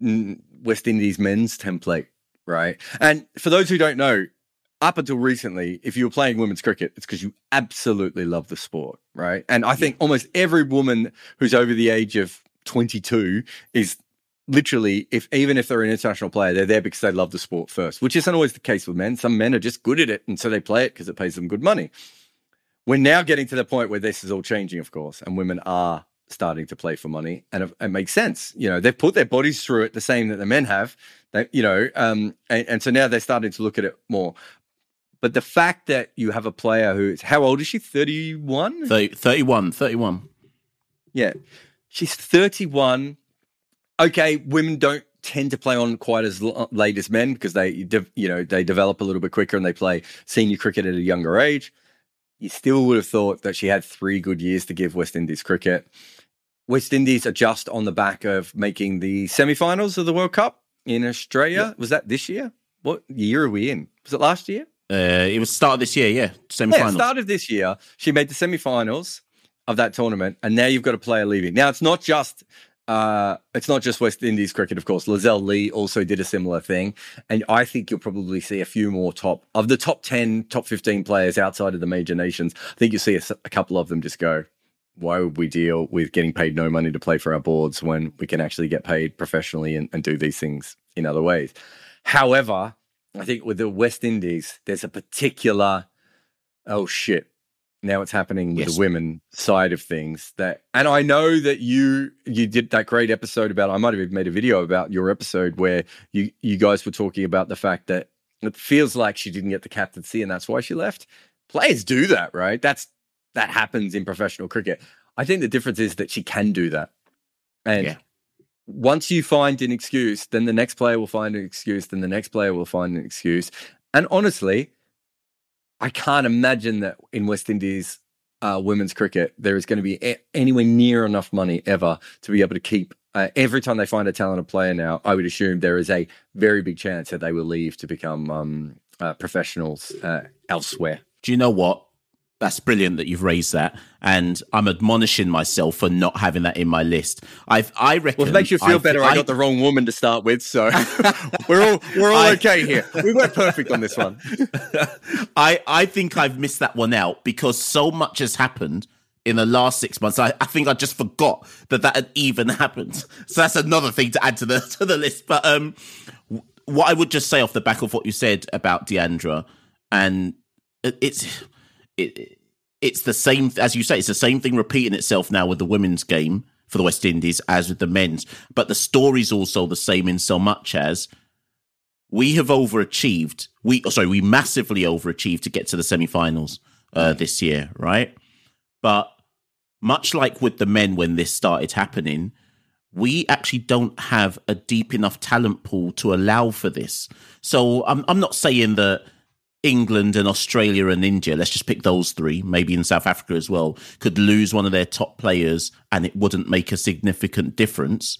West Indies men's template, right? And for those who don't know, up until recently, if you were playing women's cricket, it's because you absolutely love the sport, right? And I think almost every woman who's over the age of 22 is literally, if even if they're an international player, they're there because they love the sport first, which isn't always the case with men. Some men are just good at it, and so they play it because it pays them good money. We're now getting to the point where this is all changing, of course, and women are starting to play for money, and it, makes sense. You know, they've put their bodies through it the same that the men have. They, you know, um, and, and so now they're starting to look at it more. But the fact that you have a player who's how old is she? 31? 30, 31, 31. Yeah. She's 31. Okay, women don't tend to play on quite as late as men because they you know, they develop a little bit quicker and they play senior cricket at a younger age. You still would have thought that she had 3 good years to give West Indies cricket. West Indies are just on the back of making the semi-finals of the World Cup in Australia. Was that this year? What year are we in? Was it last year? Uh, it was start of this year, yeah, semi Yeah, start of this year, she made the semi-finals of that tournament, and now you've got a player leaving. Now it's not just uh, it's not just West Indies cricket, of course. Lizelle Lee also did a similar thing, and I think you'll probably see a few more top of the top ten, top fifteen players outside of the major nations. I think you'll see a couple of them just go. Why would we deal with getting paid no money to play for our boards when we can actually get paid professionally and, and do these things in other ways? However, I think with the West Indies, there's a particular oh shit now it's happening with Yes. the women side of things that and i know that you you did that great episode about i might have even made a video about your episode where you you guys were talking about the fact that it feels like she didn't get the captaincy and that's why she left. Players do that right? That's that happens in professional cricket. I think the difference is that she can do that. And Yeah. once you find an excuse then the next player will find an excuse then the next player will find an excuse. And honestly I can't imagine that in West Indies uh, women's cricket there is going to be a- anywhere near enough money ever to be able to keep. Uh, every time they find a talented player now, I would assume there is a very big chance that they will leave to become um, uh, professionals uh, elsewhere. Do you know what? That's brilliant that you've raised that, and I'm admonishing myself for not having that in my list. I've, I reckon. Well, it makes you feel I- better, I, got the wrong woman to start with, so we're all we're all I- okay here. We weren't perfect on this one. I I think I've missed that one out because so much has happened in the last six months. I, I think I just forgot that that had even happened. So that's another thing to add to the to the list. But um, what I would just say off the back of what you said about Deandra, and it's it it's the same as you say. It's the same thing repeating itself now with the women's game for the West Indies as with the men's. But the story's also the same in so much as we have overachieved. We oh, sorry, we massively overachieved to get to the semi-finals uh, this year, right? But much like with the men when this started happening, we actually don't have a deep enough talent pool to allow for this. So I'm I'm not saying that England and Australia and India, let's just pick those three, maybe in South Africa as well, could lose one of their top players and it wouldn't make a significant difference,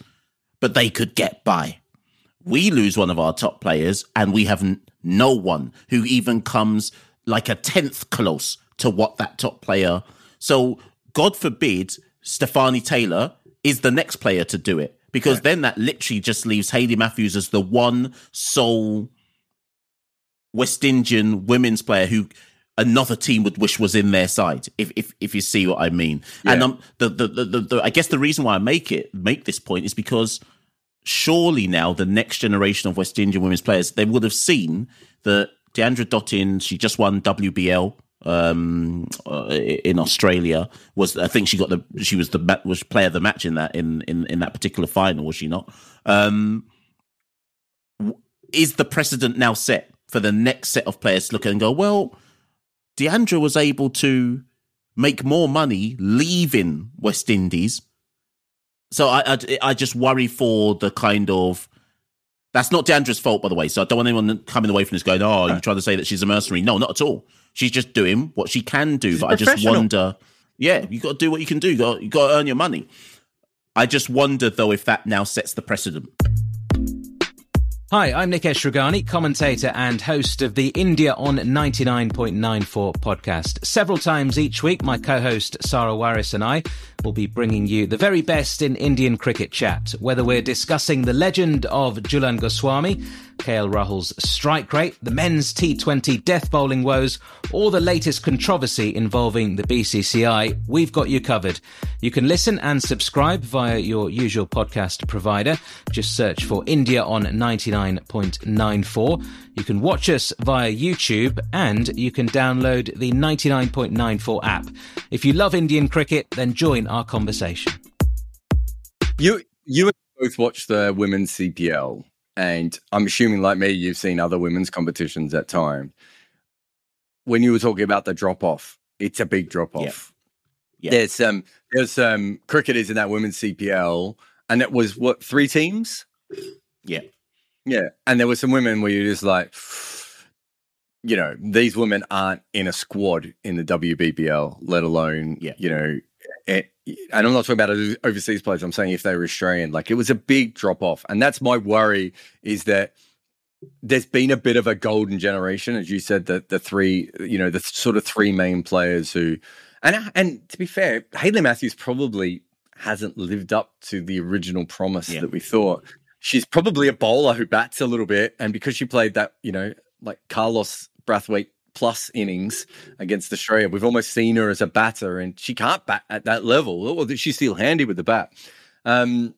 but they could get by we lose one of our top players and we have no one who even comes like a tenth close to what that top player. So God forbid Stafanie Taylor is the next player to do it because then that literally just leaves Hayley Matthews as the one sole West Indian women's player who another team would wish was in their side. If if if you see what I mean. And um, the, the, the the the I guess the reason why I make it make this point is because surely now the next generation of West Indian women's players they would have seen that Deandra Dottin she just won WBL um uh, in Australia was I think she got the she was the was player of the match in that in in in that particular final was she not um is the precedent now set for the next set of players to look at and go well Deandra was able to make more money leaving West Indies so I, I, I just worry for the kind of. That's not Deandra's fault, by the way. So I don't want anyone coming away from this going, "Oh, you're trying to say that she's a mercenary." No, not at all. She's just doing what she can do. She's but I just wonder. Yeah, you got to do what you can do. You got you got to earn your money. I just wonder though if that now sets the precedent. Hi, I'm Nikesh Rughani, commentator and host of the India on 99.94 podcast. Several times each week, my co-host Sarah Waris and I will be bringing you the very best in Indian cricket chat, whether we're discussing the legend of Jhulan Goswami, KL Rahul's strike rate, the men's T20 death bowling woes, or the latest controversy involving the BCCI, we've got you covered. You can listen and subscribe via your usual podcast provider. Just search for India on 99.94. You can watch us via YouTube and you can download the 99.94 app. If you love Indian cricket, then join our conversation. You you both watched the women's CPL, and I'm assuming, like me, you've seen other women's competitions at time. When you were talking about the drop off, it's a big drop off. Yeah. There's some there's um, some cricketers in that women's CPL, and it was what three teams? Yeah, Yeah, and there were some women where you're just like, you know, these women aren't in a squad in the WBBL, let alone, Yeah. you know, it, and I'm not talking about overseas players. I'm saying if they were Australian, like it was a big drop off, and that's my worry is that there's been a bit of a golden generation, as you said, that the three, you know, the sort of three main players who, and and to be fair, Hayley Matthews probably hasn't lived up to the original promise yeah. that we thought. She's probably a bowler who bats a little bit, and because she played that, you know, like Carlos Brathwaite plus innings against Australia, we've almost seen her as a batter, and she can't bat at that level. Or she's still handy with the bat. Um,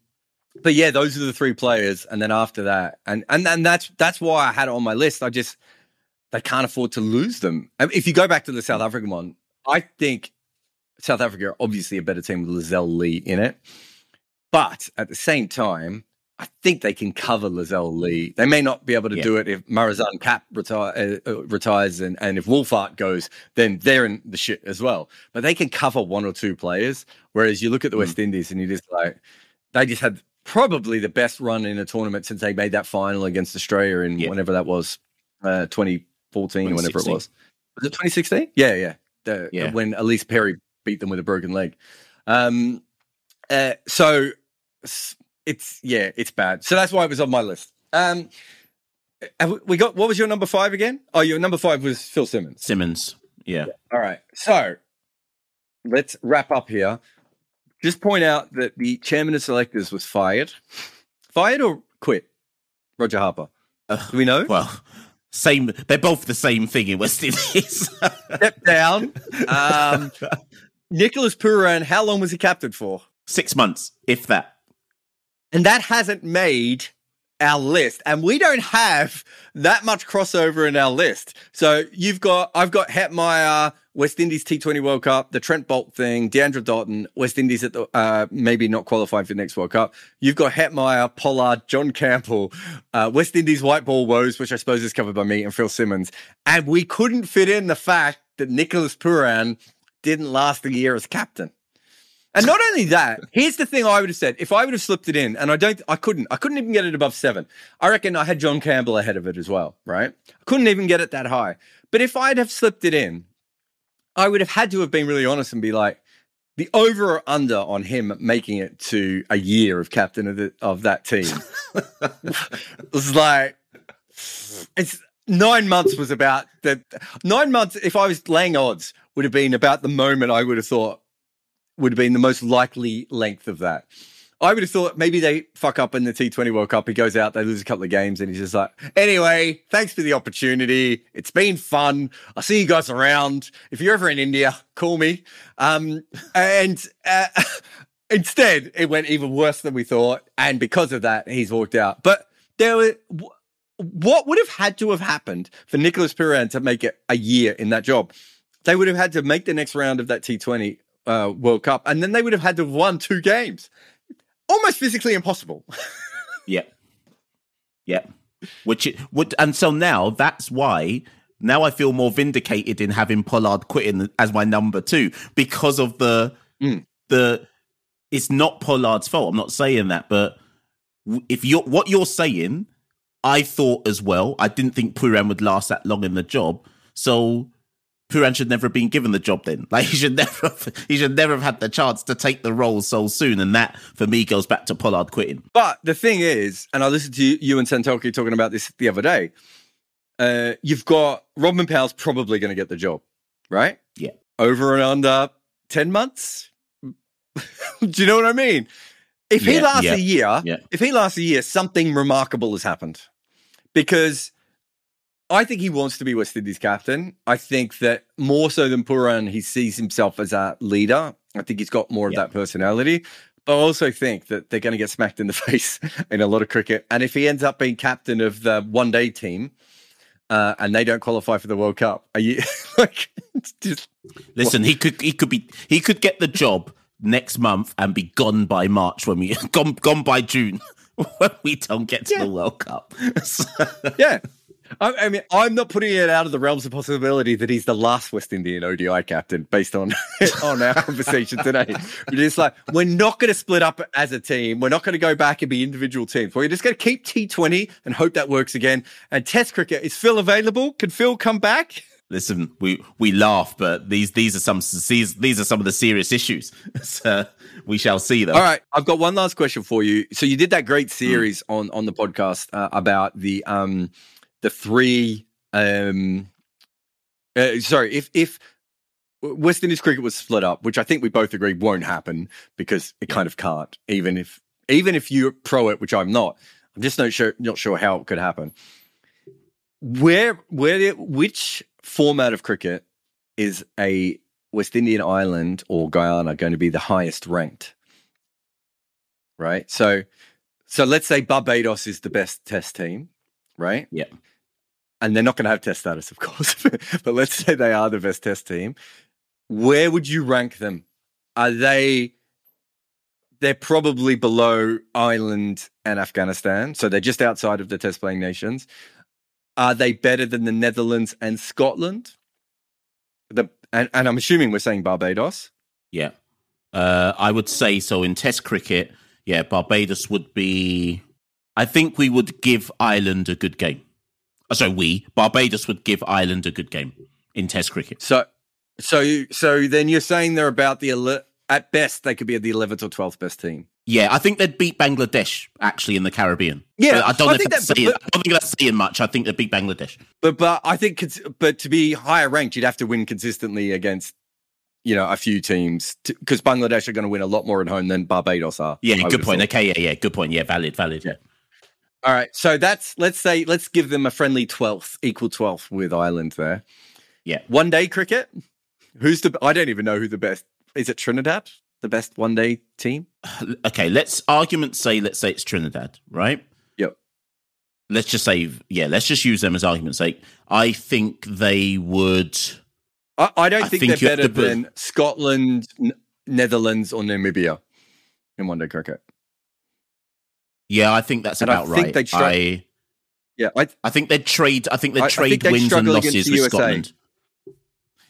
but yeah, those are the three players, and then after that, and and and that's that's why I had it on my list. I just they can't afford to lose them. If you go back to the South African one, I think South Africa are obviously a better team with Lizelle Lee in it, but at the same time, I think they can cover Lizelle Lee. They may not be able to yeah. do it if Marizanne Kapp retire, uh, uh, retires and, and if Wolvaardt goes, then they're in the shit as well. But they can cover one or two players. Whereas you look at the mm. West Indies and you just like, they just had probably the best run in a tournament since they made that final against Australia in yeah. whenever that was, uh, 2014, whenever it was. Was it 2016? Yeah, yeah. The, yeah. When Ellyse Perry beat them with a broken leg. Um, uh, so it's yeah, it's bad. So that's why it was on my list. Um, we got what was your number five again? Oh, your number five was Phil Simmons. Simmons, yeah. yeah. All right, so let's wrap up here. Just point out that the chairman of selectors was fired, fired or quit. Roger Harper. Uh, Do we know? Well, same. They're both the same thing in West Indies. Step down. Um, Nicholas Pooran. How long was he captain for? Six months, if that. And that hasn't made our list. And we don't have that much crossover in our list. So you've got, I've got Hetmyer, West Indies T20 World Cup, the Trent Boult thing, Deandra Dottin, West Indies at the, uh, maybe not qualifying for the next World Cup. You've got Hetmyer, Pollard, John Campbell, uh, West Indies white ball woes, which I suppose is covered by me and Phil Simmons. And we couldn't fit in the fact that Nicholas Pooran didn't last a year as captain. And not only that, here's the thing I would have said. If I would have slipped it in, and I don't, I couldn't, I couldn't even get it above seven. I reckon I had John Campbell ahead of it as well, right? I couldn't even get it that high. But if I'd have slipped it in, I would have had to have been really honest and be like, the over or under on him making it to a year of captain of, the, of that team was like, it's nine months was about the nine months. If I was laying odds, would have been about the moment I would have thought would have been the most likely length of that. I would have thought maybe they fuck up in the T20 World Cup. He goes out, they lose a couple of games, and he's just like, anyway, thanks for the opportunity. It's been fun. I'll see you guys around. If you're ever in India, call me. Um, and uh, instead, it went even worse than we thought. And because of that, he's walked out. But there were, what would have had to have happened for Nicholas Pooran to make it a year in that job? They would have had to make the next round of that T20 uh, World Cup, and then they would have had to have won two games. Almost physically impossible. yeah, yeah. Which it would, and so now that's why now I feel more vindicated in having Pollard quitting as my number two because of the mm. the. It's not Pollard's fault. I'm not saying that, but if you're what you're saying, I thought as well. I didn't think Pooran would last that long in the job. So Pooran should never have been given the job then. Like he should never have, he should never have had the chance to take the role so soon. And that for me goes back to Pollard quitting. But the thing is, and I listened to you and Santoki talking about this the other day. Uh, you've got Rovman Powell's probably going to get the job, right? Yeah. Over and under 10 months. Do you know what I mean? If yeah, he lasts yeah, a year, yeah. if he lasts a year, something remarkable has happened. Because I think he wants to be West Indies captain. I think that more so than Pooran, he sees himself as a leader. I think he's got more of that personality. But I also think that they're going to get smacked in the face in a lot of cricket. And if he ends up being captain of the one day team uh, and they don't qualify for the World Cup, are you like just listen? What? He could he could be he could get the job next month and be gone by March when we gone gone by June when we don't get to yeah. the World Cup. yeah. I, I, mean, I'm not putting it out of the realms of possibility that he's the last West Indian ODI captain based on on our conversation today. We're just like, we're not going to split up as a team. We're not going to go back and be individual teams. We're just going to keep T20 and hope that works again. And Test cricket is Phil available? Can Phil come back? Listen, we we laugh, but these these are some these these are some of the serious issues. so we shall see them. All right, I've got one last question for you. So you did that great series mm. on on the podcast uh, about the um the three um uh, sorry if if West Indies cricket was split up, which I think we both agree won't happen because it kind of can't. Even if even if you pro it, which I'm not, I'm just not sure not sure how it could happen. Where where which format of cricket is a West Indian island or Guyana going to be the highest ranked? Right. So so let's say Barbados is the best test team, right? Yeah. And they're not going to have test status, of course, but let's say they are the best test team. Where would you rank them? Are they they're probably below Ireland and Afghanistan, so they're just outside of the test playing nations. Are they better than the Netherlands and Scotland? The and, and I'm assuming we're saying Barbados. Yeah, uh, I would say so. In Test cricket, yeah, Barbados would be. I think we would give Ireland a good game. Oh, sorry, we Barbados would give Ireland a good game in Test cricket. So, so, so then you're saying they're about the at best they could be the 11th or 12th best team. Yeah, I think they'd beat Bangladesh actually in the Caribbean. Yeah, I don't, I think that's saying, but, I don't think that's saying much. I think they'd beat Bangladesh. But but I think but to be higher ranked, you'd have to win consistently against you know a few teams because Bangladesh are going to win a lot more at home than Barbados are. Yeah, I good point. Okay, yeah, yeah, good point. Yeah, valid, valid. Yeah. All right, so that's let's say let's give them a friendly twelfth, equal twelfth with Ireland there. Yeah, one day cricket. Who's the? I don't even know who the best is. It Trinidad the best one day team? Okay, let's argument say let's say it's Trinidad, right? Yep. Let's just say yeah, let's just use them as argument's sake. I think they would. I, I don't I think, think, they're better than Scotland, N- Netherlands, or Namibia in one day cricket. Yeah, I think that's and about I think right. Tra- I, yeah, I, I think they'd trade. I think they'd trade think wins and losses with Scotland.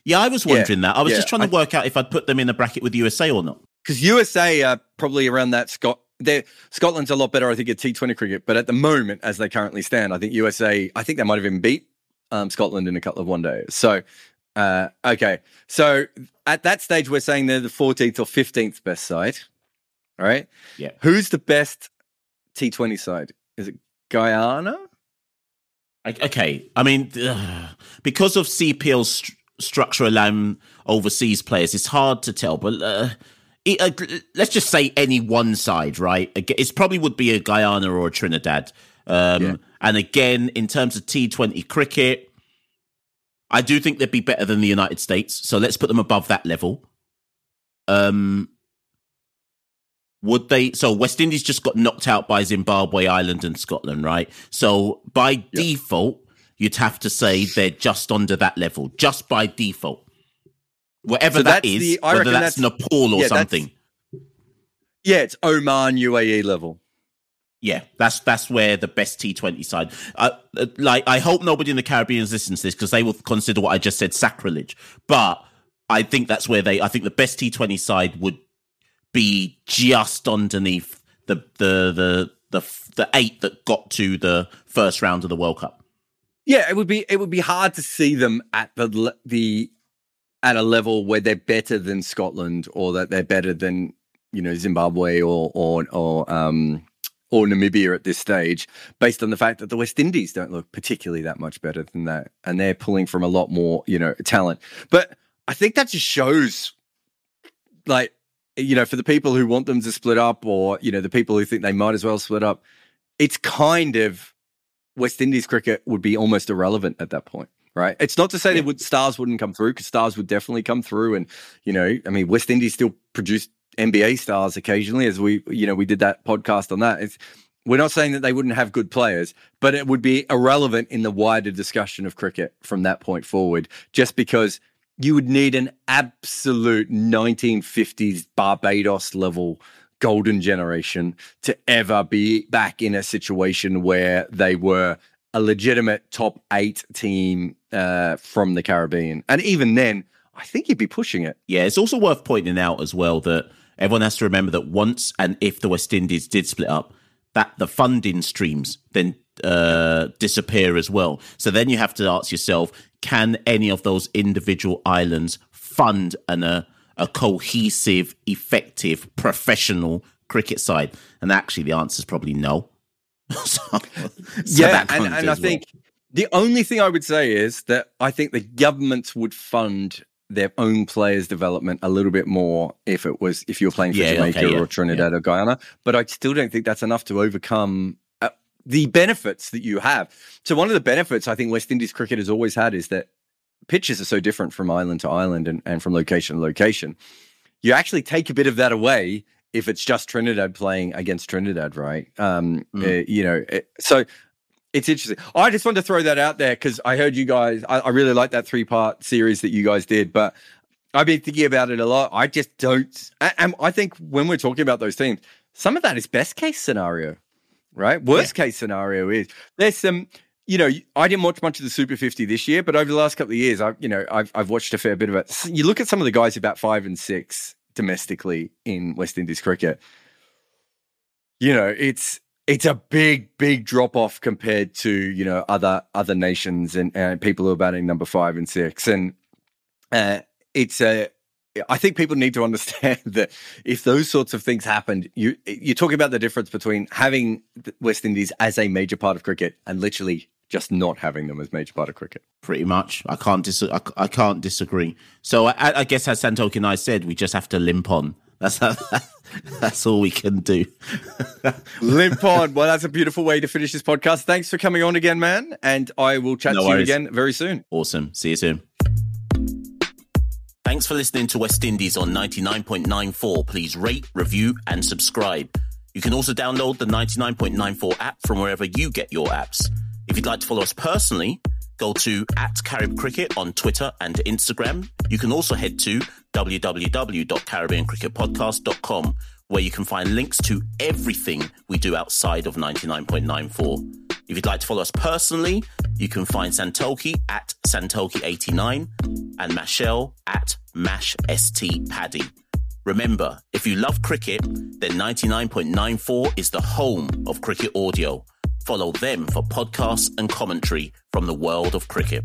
Yeah, I was wondering yeah, that. I was yeah, just trying to work out if I'd put them in a bracket with USA or not. Because USA are probably around that Scot. Scotland's a lot better, I think, at T20 cricket. But at the moment, as they currently stand, I think USA. I think they might have even beat um, Scotland in a couple of one days. So, uh, okay. So at that stage, we're saying they're the 14th or 15th best side. All right. Yeah. Who's the best T20 side? Is it Guyana? Okay. I mean, uh, because of CPL's structure allowing overseas players. It's hard to tell, but uh, it, uh, let's just say any one side, right? It probably would be a Guyana or a Trinidad. Um, yeah. And again, in terms of T20 cricket, I do think they'd be better than the United States. So let's put them above that level. Um, would they? So West Indies just got knocked out by Zimbabwe, Ireland, and Scotland, right? So by yep. default, you'd have to say they're just under that level, just by default. Whatever so that is, the, whether that's, that's, Nepal or yeah, something. Yeah, it's Oman UAE level. Yeah, that's that's where the best T20 side. Uh, uh, like, I hope nobody in the Caribbean listens to this because they will consider what I just said sacrilege. But I think that's where they. I think the best T20 side would be just underneath the the the the the eight that got to the first round of the World Cup. Yeah, it would be it would be hard to see them at the the at a level where they're better than Scotland or that they're better than you know Zimbabwe or or or um or Namibia at this stage, based on the fact that the West Indies don't look particularly that much better than that, and they're pulling from a lot more you know talent. But I think that just shows, like you know, for the people who want them to split up, or you know, the people who think they might as well split up, it's kind of West Indies cricket would be almost irrelevant at that point. Right. It's not to say yeah. that would, stars wouldn't come through because stars would definitely come through. And, you know, I mean, West Indies still produced NBA stars occasionally as we, you know, we did that podcast on that. It's, we're not saying that they wouldn't have good players, but it would be irrelevant in the wider discussion of cricket from that point forward, just because you would need an absolute 1950s Barbados level golden generation to ever be back in a situation where they were a legitimate top eight team uh, from the Caribbean. And even then, I think you'd be pushing it. Yeah, it's also worth pointing out as well that everyone has to remember that once and if the West Indies did split up, that the funding streams then uh, disappear as well. So then you have to ask yourself, can any of those individual islands fund an, a, a cohesive, effective, professional cricket side? And actually, the answer is probably no. so, so yeah, and, and I think the only thing I would say is that I think the governments would fund their own players' development a little bit more if it was if you're playing for yeah, Jamaica okay, yeah, or Trinidad yeah. or Guyana. But I still don't think that's enough to overcome uh, the benefits that you have. So one of the benefits I think West Indies cricket has always had is that pitches are so different from island to island and, and from location to location. You actually take a bit of that away if it's just Trinidad playing against Trinidad, right? Um, mm. uh, you know, it, so it's interesting. I just wanted to throw that out there because I heard you guys. I, I really like that three part series that you guys did, but I've been thinking about it a lot. I just don't. And I think when we're talking about those teams, some of that is best case scenario, right? Worst yeah. case scenario is there's some. You know, I didn't watch much of the Super 50 this year, but over the last couple of years, I've you know I've I've watched a fair bit of it. You look at some of the guys about five and six domestically in West Indies cricket. You know, it's it's a big, big drop off compared to you know other other nations and, and people who are batting number five and six, and uh, it's a. I think people need to understand that if those sorts of things happened, you you're talking about the difference between having West Indies as a major part of cricket and literally just not having them as major part of cricket. Pretty much, I can't dis- I, I can't disagree. So I, I guess as Santoki and I said, we just have to limp on. That's how, that's all we can do. Limp on. Well, that's a beautiful way to finish this podcast. Thanks for coming on again, man. And I will chat no to worries. you again very soon. Awesome. See you soon. Thanks for listening to West Indies on 99.94. Please rate, review, and subscribe. You can also download the 99.94 app from wherever you get your apps. If you'd like to follow us personally, go to at Carib Cricket on Twitter and Instagram. You can also head to www.caribbeancricketpodcast.com where you can find links to everything we do outside of 99.94. If you'd like to follow us personally, you can find Santoki at Santoki89 and Machel at MashSTPaddy. Remember, if you love cricket, then 99.94 is the home of cricket audio. Follow them for podcasts and commentary from the world of cricket.